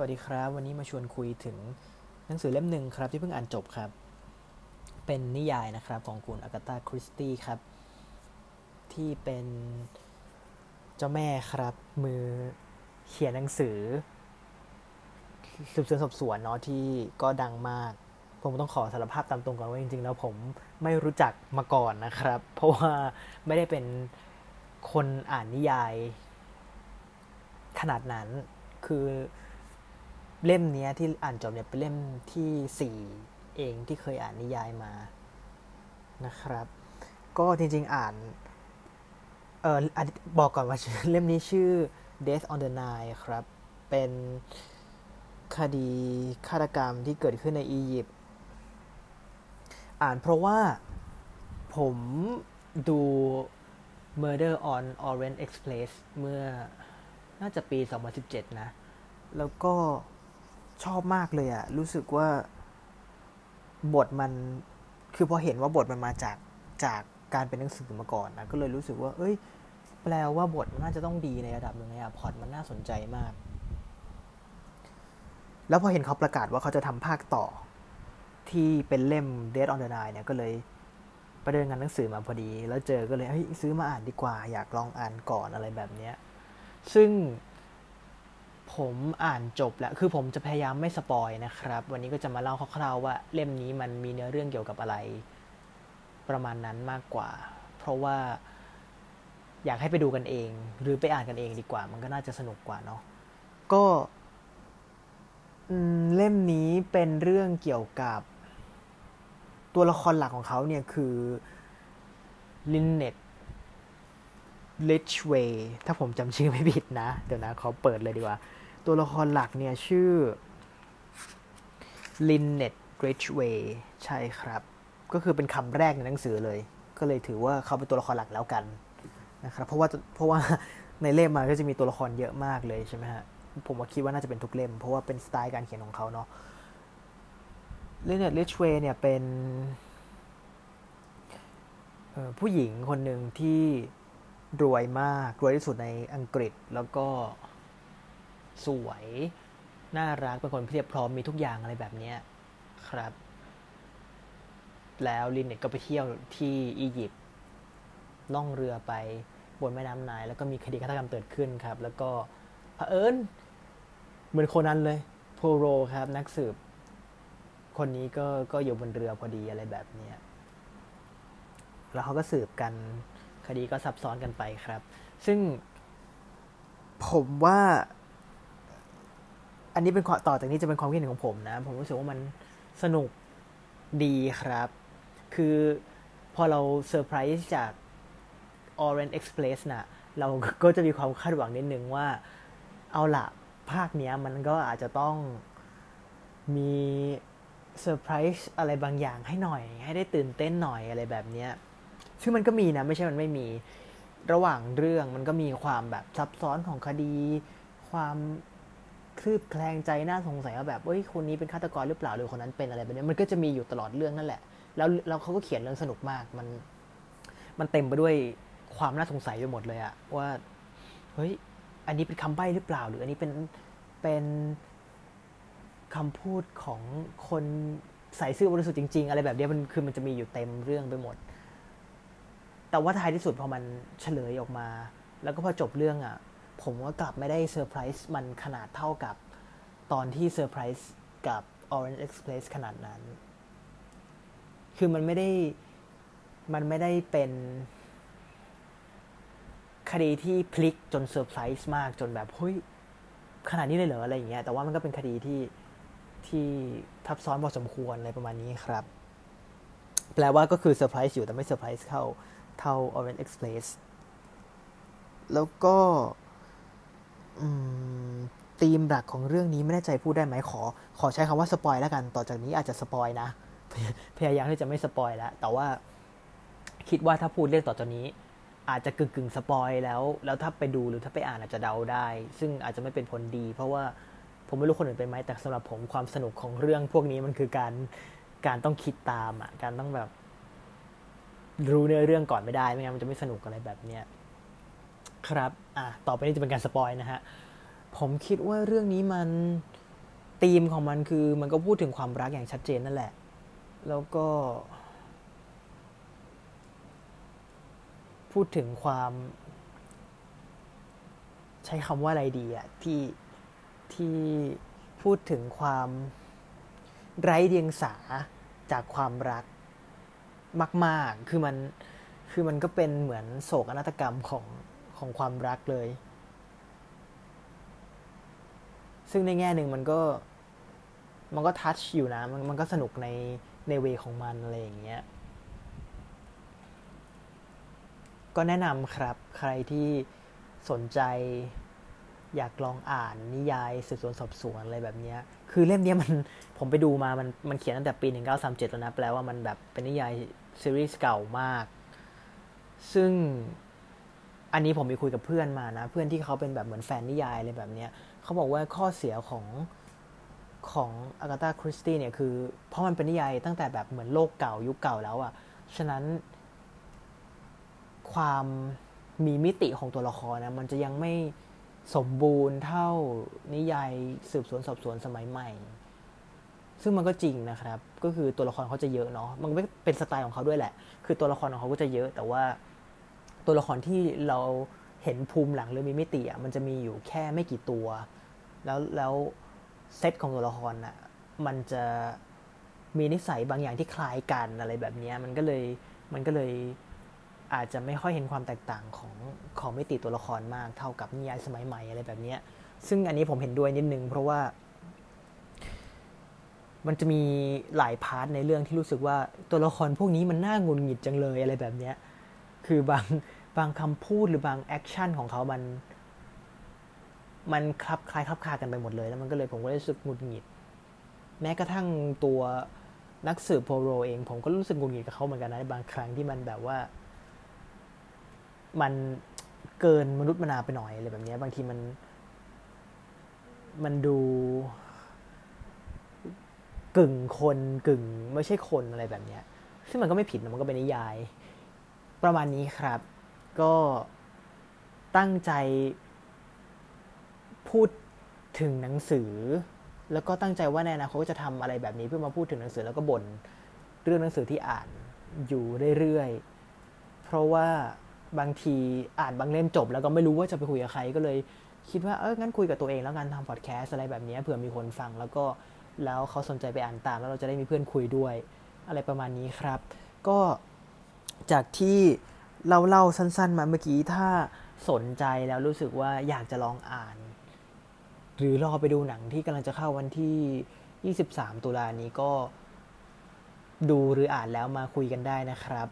วัสดีครับ วันนี้มาชวนคุยถึงหนังสือเล่มหนึ่งครับที่เพิ่งอ่านจบครับ เป็นนิยายนะครับของคุณอากาตาคริสตี้ครับ ที่เป็นเจ้าแม่ครับ มือเขียนหนังสือสืบสวนสอบสวนเนาะที่ก็ดังมาก ผมต้องขอสารภาพตามตรงก่อนว่าจริงๆ แล้วผมไม่รู้จักมาก่อนนะครับ เพราะว่าไม่ได้เป็นคนอ่านนิยายขนาดนั้นคือ เล่มนี้ที่อ่านจบเนี่ยเป็นเล่มที่สี่เองที่เคยอ่านนิยายมานะครับ ก็จริงๆอ่านเออบอกก่อนว่าเล่มนี้ชื่อ Death on the Nile ครับ เป็นคดีฆาตกรรมที่เกิดขึ้นในอียิปต์อ่านเพราะว่าผมดู Murder on Orient Express เมื่อน่าจะปี 2017 นะ แล้วก็ ชอบมากเลยอะรู้สึกว่าบทมันคือพอเห็นว่าบทมันมาจากจากการเป็นหนังสือมาก่อนนะก็เลยรู้สึกว่า เอ้ย แปลว่าบทมันน่าจะต้องดีในระดับหนึ่งเลยอะพอดมันน่าสนใจมาก แล้วพอเห็นเขาประกาศว่าเขาจะทำภาคต่อ ที่เป็นเล่ม Dead on the Nile เนี่ยก็เลยไปเดินงานหนังสือมาพอดี แล้วเจอก็เลยเฮ้ยซื้อมาอ่านดีกว่า อยากลองอ่านก่อนอะไรแบบเนี้ยซึ่ง ผมอ่านจบแล้ว คือผมจะพยายามไม่สปอยนะครับ วันนี้ก็จะมาเล่าคร่าวๆว่าเล่มนี้มันมีเนื้อเรื่องเกี่ยวกับอะไร ประมาณนั้นมากกว่า เพราะว่าอยากให้ไปดูกันเอง หรือไปอ่านกันเองดีกว่า มันก็น่าจะสนุกกว่าเนาะ ก็เล่มนี้เป็นเรื่องเกี่ยวกับตัวละครหลักของเขาเนี่ยคือลินเน็ตลิชเวย์ถ้าผมจำชื่อไม่ผิดนะ เดี๋ยวนะเขาเปิดเลยดีกว่า ตัวละครหลักเนี่ยชื่อลินเน็ตริชเวย์ใช่ครับ ก็คือเป็นคำแรกในหนังสือเลย ก็เลยถือว่าเขาเป็นตัวละครหลักแล้วกันนะครับ เพราะว่าเพราะว่าในเล่มมาก็จะมีตัวละครเยอะมากเลยใช่ไหมฮะ ผมว่าคิดว่าน่าจะเป็นทุกเล่ม เพราะว่าเป็นสไตล์การเขียนของเขาเนาะลินเน็ตริชเวย์เนี่ยเป็นผู้หญิงคนหนึ่งที่รวยมาก รวยที่สุดในอังกฤษแล้วก็ สวย น่ารักเป็นคนเพียบพร้อมมีทุกอย่างอะไรแบบนี้ครับ แล้วลินเน็ตก็ไปเที่ยวที่อียิปต์ล่องเรือไปบนแม่น้ำไนแล้วก็มีคดีฆาตกรรมเกิดขึ้นครับ แล้วก็เผอิญเหมือนคนนั้นเลยโพโรครับ นักสืบ คนนี้ก็ก็อยู่บนเรือพอดีอะไรแบบนี้แล้วเขาก็สืบกันคดีก็ซับซ้อนกันไปครับ ซึ่งผมว่า อันนี้เป็นต่อจากนี้จะเป็นความคิดเห็นของผมนะ ผมรู้สึกว่ามันสนุกดีครับ คือพอเราเซอร์ไพรส์จาก Orient Express นะ่ะ เราก็จะมีความคาดหวังนิดนึงว่า เอาละภาคเนี้ยมันก็อาจจะต้องมีเซอร์ไพรส์อะไรบางอย่างให้หน่อย ให้ได้ตื่นเต้นหน่อยอะไรแบบเนี้ย ซึ่งมันก็มีนะ ไม่ใช่มันไม่มี ระหว่างเรื่องมันก็มีความแบบซับซ้อนของคดี ความ คลืบแคลงใจน่าสงสัยว่าแบบเฮ้ยคนนี้เป็นฆาตกรหรือเปล่าหรือคนนั้นเป็นอะไรแบบนี้มันก็จะมีอยู่ตลอดเรื่องนั่นแหละ แล้วแล้วเขาก็เขียนเรื่องสนุกมากมัน มันเต็มไปด้วยความน่าสงสัยไปหมดเลยอะว่าเฮ้ยอันนี้เป็นคำใบ้หรือเปล่า หรืออันนี้เป็นเป็นคำพูดของคนใส่ซื่อบริสุทธิ์จริง ๆ อะไรแบบนี้มันคือมันจะมีอยู่เต็มเรื่องไปหมด แต่ว่าท้ายที่สุดพอมันเฉลยออกมา แล้วก็พอจบเรื่องอะ่ะ ผมก็กลับไม่ได้เซอร์ไพรส์มันขนาดเท่ากับตอนที่เซอร์ไพรส์กับ Orient Express ขนาดนั้น คือมันไม่ได้ มันไม่ได้เป็น คดีที่พลิกจนเซอร์ไพรส์มากจนแบบ เฮ้ย ขนาดนี้เลยเหรอ อะไรอย่างเงี้ย แต่ว่ามันก็เป็นคดีที่ที่ทับซ้อนพอสมควรอะไรประมาณนี้ครับ แปลว่าก็คือเซอร์ไพรส์อยู่แต่ไม่เซอร์ไพรส์เข้าเท่า Orient Express แล้วก็ ธีมหลักของเรื่องนี้ไม่แน่ใจพูดได้ไหมขอ ขอใช้คำว่า spoil แล้วกัน ต่อจากนี้อาจจะ spoil นะ พยายามที่จะไม่ spoil แล้วแต่ว่าคิดว่าถ้าพูดเรื่องต่อจากนี้ อาจจะกึ่งกึ่ง spoil แล้ว แล้วถ้าไปดูหรือถ้าไปอ่านอาจจะเดาได้ ซึ่งอาจจะไม่เป็นผลดี เพราะว่าผมไม่รู้คนอื่นเป็นไหมแต่สำหรับผมความสนุกของเรื่องพวกนี้มันคือการการต้องคิดตามอะการต้องแบบ รู้เนื้อเรื่องก่อนไม่ได้ไม่งั้นมันจะไม่สนุกอะไรแบบเนี้ย ครับอะต่อไปนี้จะเป็นการสปอยนะฮะ ผมคิดว่าเรื่องนี้มันธีมของมันคือมันก็พูดถึงความรักอย่างชัดเจนนั่นแหละ แล้วก็ พูดถึงความ ใช้คำว่าอะไรดีอะที่ที่พูดถึงความไร้เดียงสาจากความรักมาก ๆ คือมันคือมันก็เป็นเหมือนโศกนาฏกรรมของ ของความรักเลย ซึ่งในแง่หนึ่งมันก็ มันก็ทัชอยู่นะ มันมันก็สนุกในในเวของมันอะไรอย่างเงี้ย ก็แนะนำครับใครที่สนใจอยากลองอ่านนิยายสืบสวนสอบสวนอะไรแบบนี้ คือเล่มนี้มันผมไปดูมา มันมันเขียนตั้งแต่ปี 1937 แล้วนะ แปลว่ามันแบบเป็นนิยายซีรีส์เก่ามาก ซึ่ง อันนี้ผมไปคุยกับเพื่อนมานะ เพื่อนที่เขาเป็นแบบเหมือนแฟนนิยายอะไรแบบนี้เขาบอกว่าข้อเสียของของอากาตาคริสตี้เนี่ยคือเพราะมันเป็นนิยายตั้งแต่แบบเหมือนโลกเก่ายุคเก่าแล้วอะ่ะ ฉะนั้น ความมีมิติของตัวละครนะมันจะยังไม่สมบูรณ์เท่านิยายสืบสวนสอบสวนสมัยใหม่ ซึ่งมันก็จริงนะครับ ก็คือตัวละครเขาจะเยอะเนาะมันเป็นสไตล์ของเขาด้วยแหละ คือตัวละครของเขาก็จะเยอะ แต่ว่า ตัวละครที่เราเห็นภูมิหลังหรือมีมิติอะมันจะมีอยู่แค่ไม่กี่ตัว แล้วแล้วเซตของตัวละครอะมันจะมีนิสัยบางอย่างที่คล้ายกันอะไรแบบนี้มันก็เลยมันก็เลยอาจจะไม่ค่อยเห็นความแตกต่างของของมิติตัวละครมากเท่ากับนิยายสมัยใหม่อะไรแบบนี้ซึ่งอันนี้ผมเห็นด้วยนิดนึงเพราะว่า มันจะมีหลาย part ในเรื่องที่รู้สึกว่าตัวละครพวกนี้มันน่าหงุดหงิดจังเลยอะไรแบบนี้ คือบางบางคำพูดหรือบาง action ของเขามัน มันคลับคล้ายคลับคากันไปหมดเลย แล้วมันก็เลยผมก็รู้สึกหงุดหงิด แม้กระทั่งตัวนักสืบโพโรเอง ผมก็รู้สึกหงุดหงิดกับเขาเหมือนกันนะบางครั้งที่มันแบบว่า มันเกินมนุษย์มนาไปหน่อยอะไรแบบนี้บางทีมัน มันดูกึ่งคนกึ่งไม่ใช่คนอะไรแบบนี้ซึ่งมันก็ไม่ผิดนะมันก็เป็นนิยาย ประมาณนี้ครับ ก็ตั้งใจพูดถึงหนังสือ แล้วก็ตั้งใจว่าในอนาคตจะทำอะไรแบบนี้เพื่อมาพูดถึงหนังสือแล้วก็บ่นเรื่องหนังสือที่อ่านอยู่เรื่อยๆ เพราะว่าบางทีอ่านบางเล่มจบ แล้วก็ไม่รู้ว่าจะไปคุยกับใครก็เลยคิดว่าเอองั้นคุยกับตัวเองแล้วกันทำพอดแคสอะไรแบบนี้เผื่อมีคนฟังแล้วก็แล้วเขาสนใจไปอ่านตาม แล้วเราจะได้มีเพื่อนคุยด้วย อะไรประมาณนี้ครับ ก็ จากที่เราเล่าสั้น ๆ มาเมื่อกี้ถ้าสนใจแล้วรู้สึกว่าอยากจะลองอ่าน หรือรอไปดูหนังที่กำลังจะเข้าวันที่ 23 ตุลานี้ก็ดูหรืออ่านแล้วมาคุยกันได้นะครับ